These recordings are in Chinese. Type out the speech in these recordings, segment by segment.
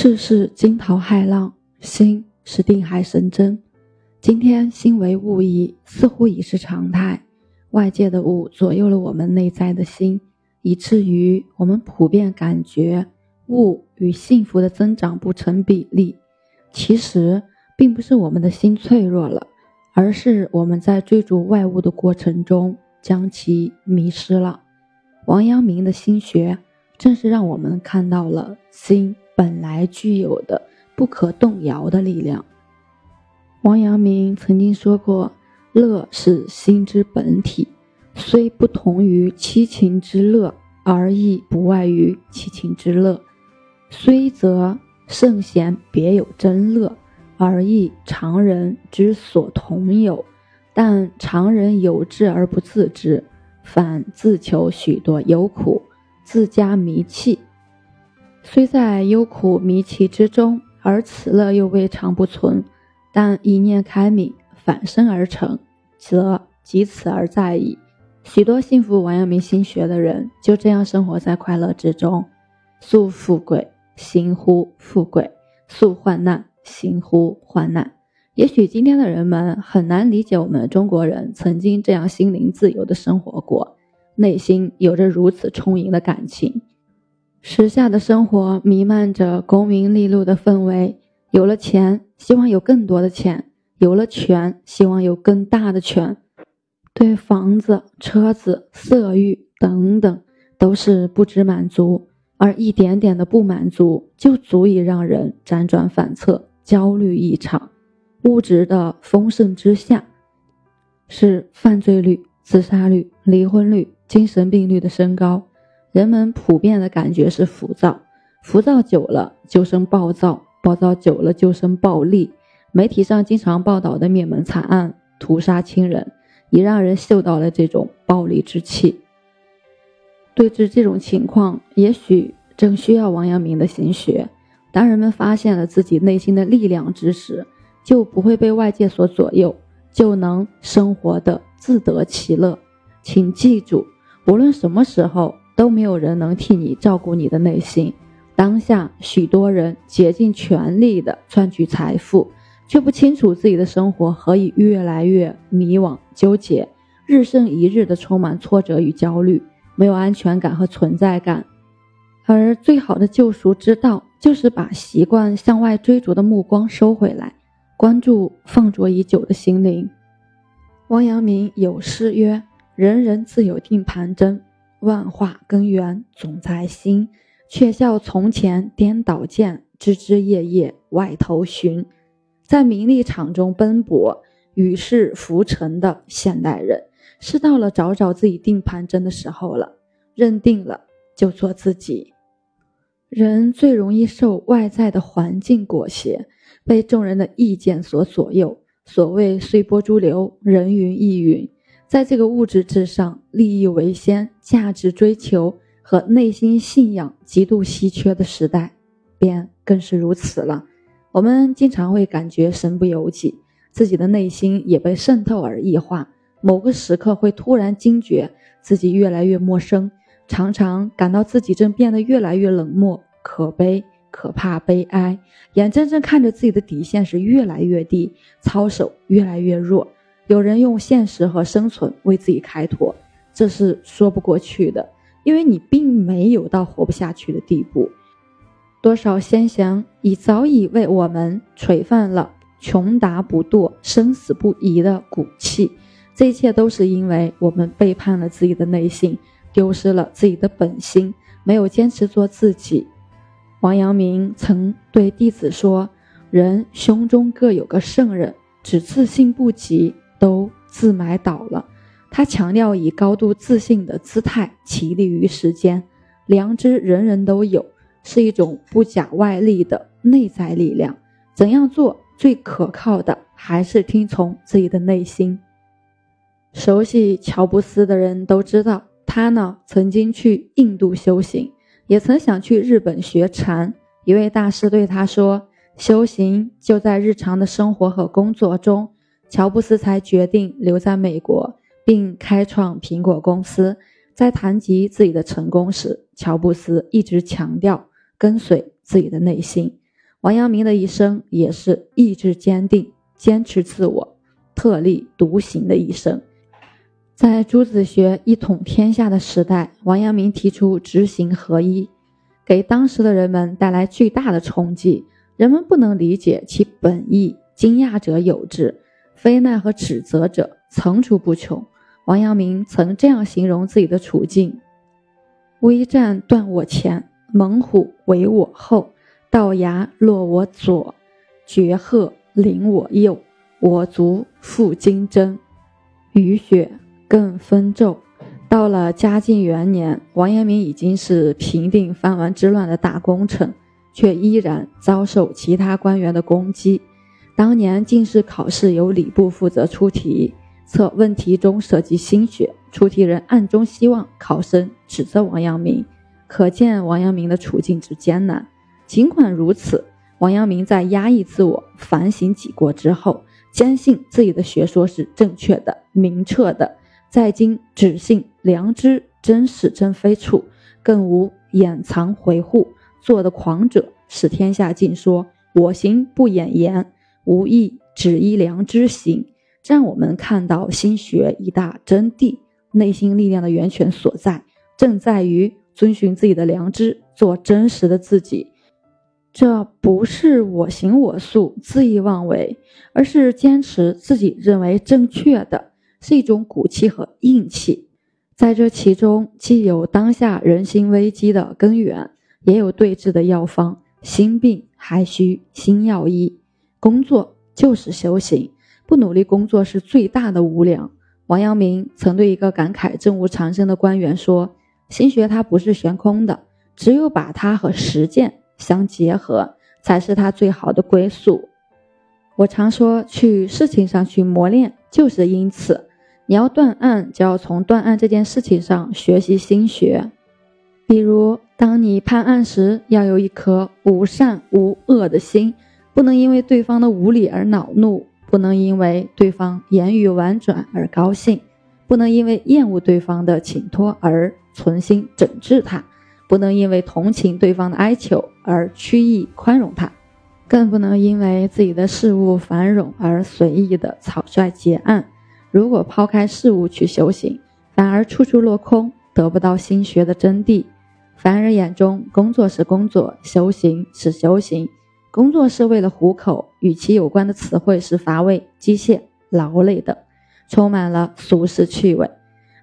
世事惊涛骇浪，心是定海神针。今天心为物役，似乎已是常态。外界的物左右了我们内在的心，以至于我们普遍感觉物与幸福的增长不成比例。其实，并不是我们的心脆弱了，而是我们在追逐外物的过程中将其迷失了。王阳明的心学，正是让我们看到了心。本来具有的不可动摇的力量。王阳明曾经说过：“乐是心之本体，虽不同于七情之乐，而亦不外于七情之乐；虽则圣贤别有真乐，而亦常人之所同有。但常人有之而不自知，反自求许多有苦，自加迷气。”虽在忧苦迷其之中，而此乐又未尝不存。但一念开明，反身而成，则即此而在矣。许多信服王阳明心学的人，就这样生活在快乐之中。素富贵，行乎富贵；素患难，行乎患难。也许今天的人们很难理解我们中国人曾经这样心灵自由的生活过，内心有着如此充盈的感情。时下的生活弥漫着功名利禄的氛围，有了钱，希望有更多的钱；有了权，希望有更大的权。对房子、车子、色欲等等，都是不知满足，而一点点的不满足，就足以让人辗转反侧、焦虑异常。物质的丰盛之下，是犯罪率、自杀率、离婚率、精神病率的升高。人们普遍的感觉是浮躁，浮躁久了就生暴躁，暴躁久了就生暴力。媒体上经常报道的灭门惨案、屠杀亲人，也让人嗅到了这种暴力之气。对峙这种情况，也许正需要王阳明的心学。当人们发现了自己内心的力量之时，就不会被外界所左右，就能生活的自得其乐。请记住，无论什么时候。都没有人能替你照顾你的内心。当下，许多人竭尽全力的赚取财富，却不清楚自己的生活何以越来越迷惘、纠结，日甚一日的充满挫折与焦虑，没有安全感和存在感。而最好的救赎之道，就是把习惯向外追逐的目光收回来，关注放逐已久的心灵。王阳明有诗曰：“人人自有定盘针。”万化根源总在心，却笑从前颠倒见，枝枝叶叶外头寻。在名利场中奔波，与世浮沉的现代人，是到了找找自己定盘针的时候了。认定了，就做自己。人最容易受外在的环境裹挟，被众人的意见所左右。所谓随波逐流，人云亦云。在这个物质至上、利益为先、价值追求和内心信仰极度稀缺的时代，便更是如此了。我们经常会感觉身不由己，自己的内心也被渗透而异化。某个时刻会突然惊觉自己越来越陌生，常常感到自己正变得越来越冷漠、可悲、可怕、悲哀，眼睁睁看着自己的底线是越来越低，操守越来越弱。有人用现实和生存为自己开脱，这是说不过去的，因为你并没有到活不下去的地步。多少先贤已早已为我们垂范了穷达不堕、生死不移的骨气，这一切都是因为我们背叛了自己的内心，丢失了自己的本心，没有坚持做自己。王阳明曾对弟子说：“人胸中各有个圣人，只自信不及。”都自埋倒了。他强调以高度自信的姿态起立于时间。良知人人都有，是一种不假外力的内在力量。怎样做最可靠的，还是听从自己的内心。熟悉乔布斯的人都知道，他呢曾经去印度修行，也曾想去日本学禅。一位大师对他说：“修行就在日常的生活和工作中。”乔布斯才决定留在美国，并开创苹果公司。在谈及自己的成功时，乔布斯一直强调跟随自己的内心。王阳明的一生也是意志坚定、坚持自我、特立独行的一生。在朱子学一统天下的时代，王阳明提出知行合一，给当时的人们带来巨大的冲击。人们不能理解其本意，惊讶者有之，非难和指责者层出不穷。王阳明曾这样形容自己的处境：“危战断我前，猛虎围我后，道牙落我左，绝壑临我右，我卒负金针，雨雪。”更分骤，到了嘉靖元年，王阳明已经是平定藩王之乱的大功臣，却依然遭受其他官员的攻击。当年进士考试由礼部负责出题，测问题中涉及心学，出题人暗中希望考生指责王阳明，可见王阳明的处境之艰难。尽管如此，王阳明在压抑自我、反省己过之后，坚信自己的学说是正确的、明澈的。在今只信良知真是真非处，更无掩藏回护。做的狂者，使天下尽说我行不掩言，无意只依良知行。这让我们看到心学一大真谛，内心力量的源泉所在，正在于遵循自己的良知，做真实的自己。这不是我行我素、恣意妄为，而是坚持自己认为正确的。是一种骨气和硬气，在这其中既有当下人心危机的根源，也有对治的药方。心病还需心药医，工作就是修行，不努力工作是最大的无良。王阳明曾对一个感慨政务长生的官员说：“心学它不是悬空的，只有把它和实践相结合，才是它最好的归宿。”我常说，去事情上去磨练，就是因此。你要断案，就要从断案这件事情上学习心学。比如，当你判案时，要有一颗无善无恶的心，不能因为对方的无理而恼怒，不能因为对方言语婉转而高兴，不能因为厌恶对方的请托而存心整治他，不能因为同情对方的哀求而曲意宽容他，更不能因为自己的事务繁荣而随意的草率结案。如果抛开事物去修行，反而处处落空，得不到心学的真谛。凡人眼中，工作是工作，修行是修行。工作是为了糊口，与其有关的词汇是乏味、机械、劳累的，充满了俗世趣味；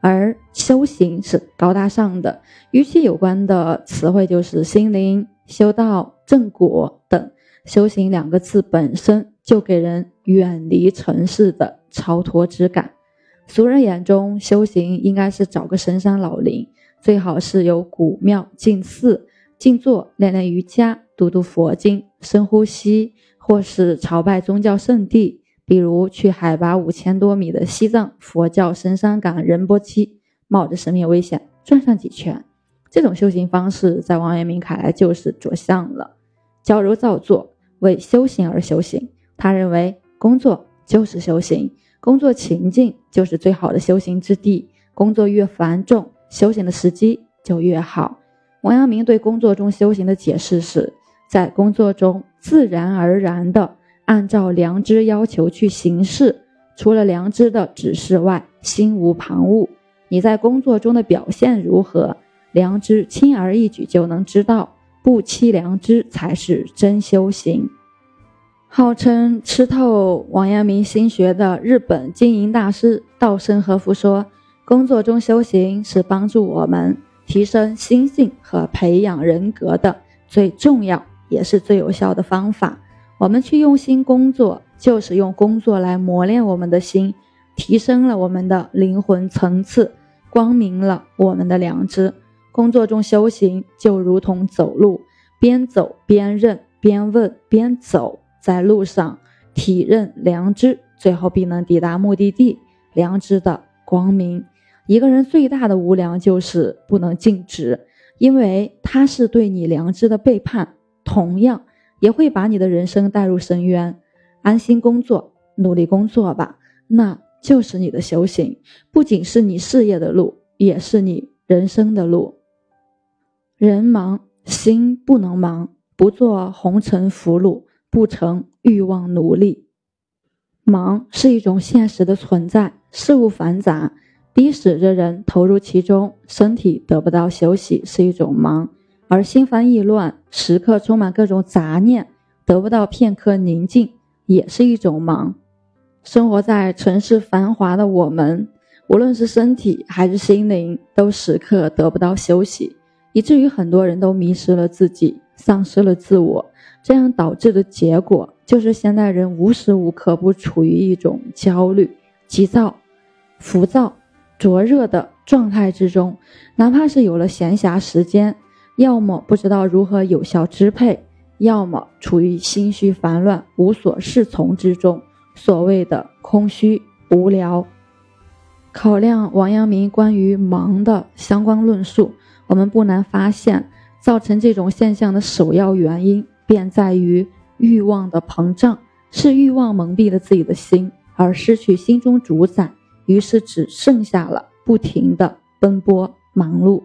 而修行是高大上的，与其有关的词汇就是心灵、修道、正果等。修行两个字本身就给人远离尘世的。超脱之感，俗人眼中修行应该是找个深山老林，最好是有古庙、静寺、静坐、练练瑜伽、读读佛经、深呼吸，或是朝拜宗教圣地，比如去海拔五千多米的西藏佛教神山岗仁波齐，冒着生命危险转上几圈。这种修行方式在王阳明看来就是着相了，矫揉造作，为修行而修行。他认为工作就是修行。工作情境就是最好的修行之地，工作越繁重，修行的时机就越好。王阳明对工作中修行的解释是，在工作中自然而然的按照良知要求去行事，除了良知的指示外，心无旁骛。你在工作中的表现如何，良知轻而易举就能知道，不欺良知才是真修行。号称吃透王阳明心学的日本经营大师稻盛和夫说：“工作中修行是帮助我们提升心性和培养人格的最重要也是最有效的方法。我们去用心工作，就是用工作来磨练我们的心，提升了我们的灵魂层次，光明了我们的良知。工作中修行就如同走路，边走边认，边问边走。”在路上体认良知，最后必能抵达目的地。良知的光明，一个人最大的无良就是不能尽职，因为他是对你良知的背叛，同样也会把你的人生带入深渊。安心工作，努力工作吧，那就是你的修行，不仅是你事业的路，也是你人生的路。人忙，心不能忙。不做红尘俘虏，不成欲望奴隶。忙是一种现实的存在，事物繁杂，逼使着人投入其中，身体得不到休息是一种忙；而心烦意乱，时刻充满各种杂念，得不到片刻宁静，也是一种忙。生活在城市繁华的我们，无论是身体还是心灵，都时刻得不到休息，以至于很多人都迷失了自己。丧失了自我，这样导致的结果就是现代人无时无刻不处于一种焦虑、急躁、浮躁、灼热的状态之中。哪怕是有了闲暇时间，要么不知道如何有效支配，要么处于心绪烦乱、无所适从之中。所谓的空虚、无聊。考量王阳明关于忙的相关论述，我们不难发现。造成这种现象的首要原因，便在于欲望的膨胀，是欲望蒙蔽了自己的心，而失去心中主宰，于是只剩下了不停的奔波忙碌。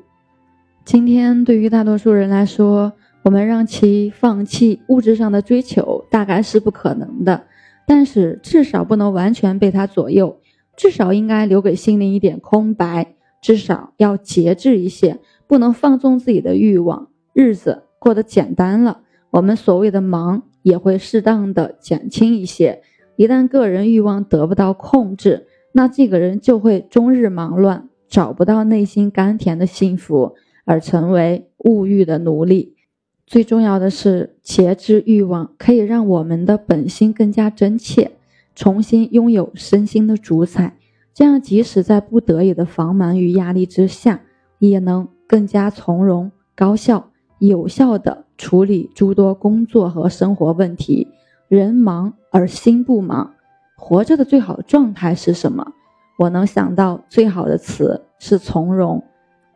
今天对于大多数人来说，我们让其放弃物质上的追求，大概是不可能的，但是至少不能完全被他左右，至少应该留给心灵一点空白，至少要节制一些。不能放纵自己的欲望，日子过得简单了，我们所谓的忙也会适当的减轻一些。一旦个人欲望得不到控制，那这个人就会终日忙乱，找不到内心甘甜的幸福，而成为物欲的奴隶。最重要的是，节制欲望可以让我们的本心更加真切，重新拥有身心的主宰。这样，即使在不得已的繁忙与压力之下，也能。更加从容、高效、有效地处理诸多工作和生活问题。人忙而心不忙，活着的最好状态是什么？我能想到最好的词是从容，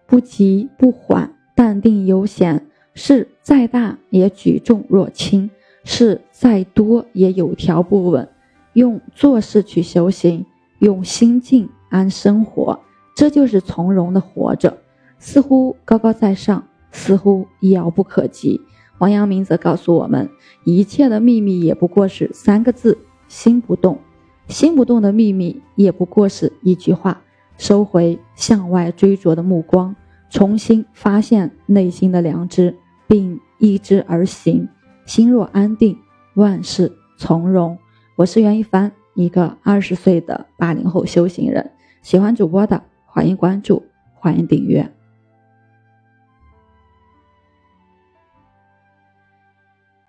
不急不缓，淡定悠闲。事再大也举重若轻，事再多也有条不紊。用做事去修行，用心境安生活，这就是从容的活着。似乎高高在上，似乎遥不可及。王阳明则告诉我们，一切的秘密也不过是三个字：心不动。心不动的秘密也不过是一句话：收回向外追逐的目光，重新发现内心的良知，并依之而行。心若安定，万事从容。我是袁一凡，一个二十岁的八零后修行人。喜欢主播的，欢迎关注，欢迎订阅。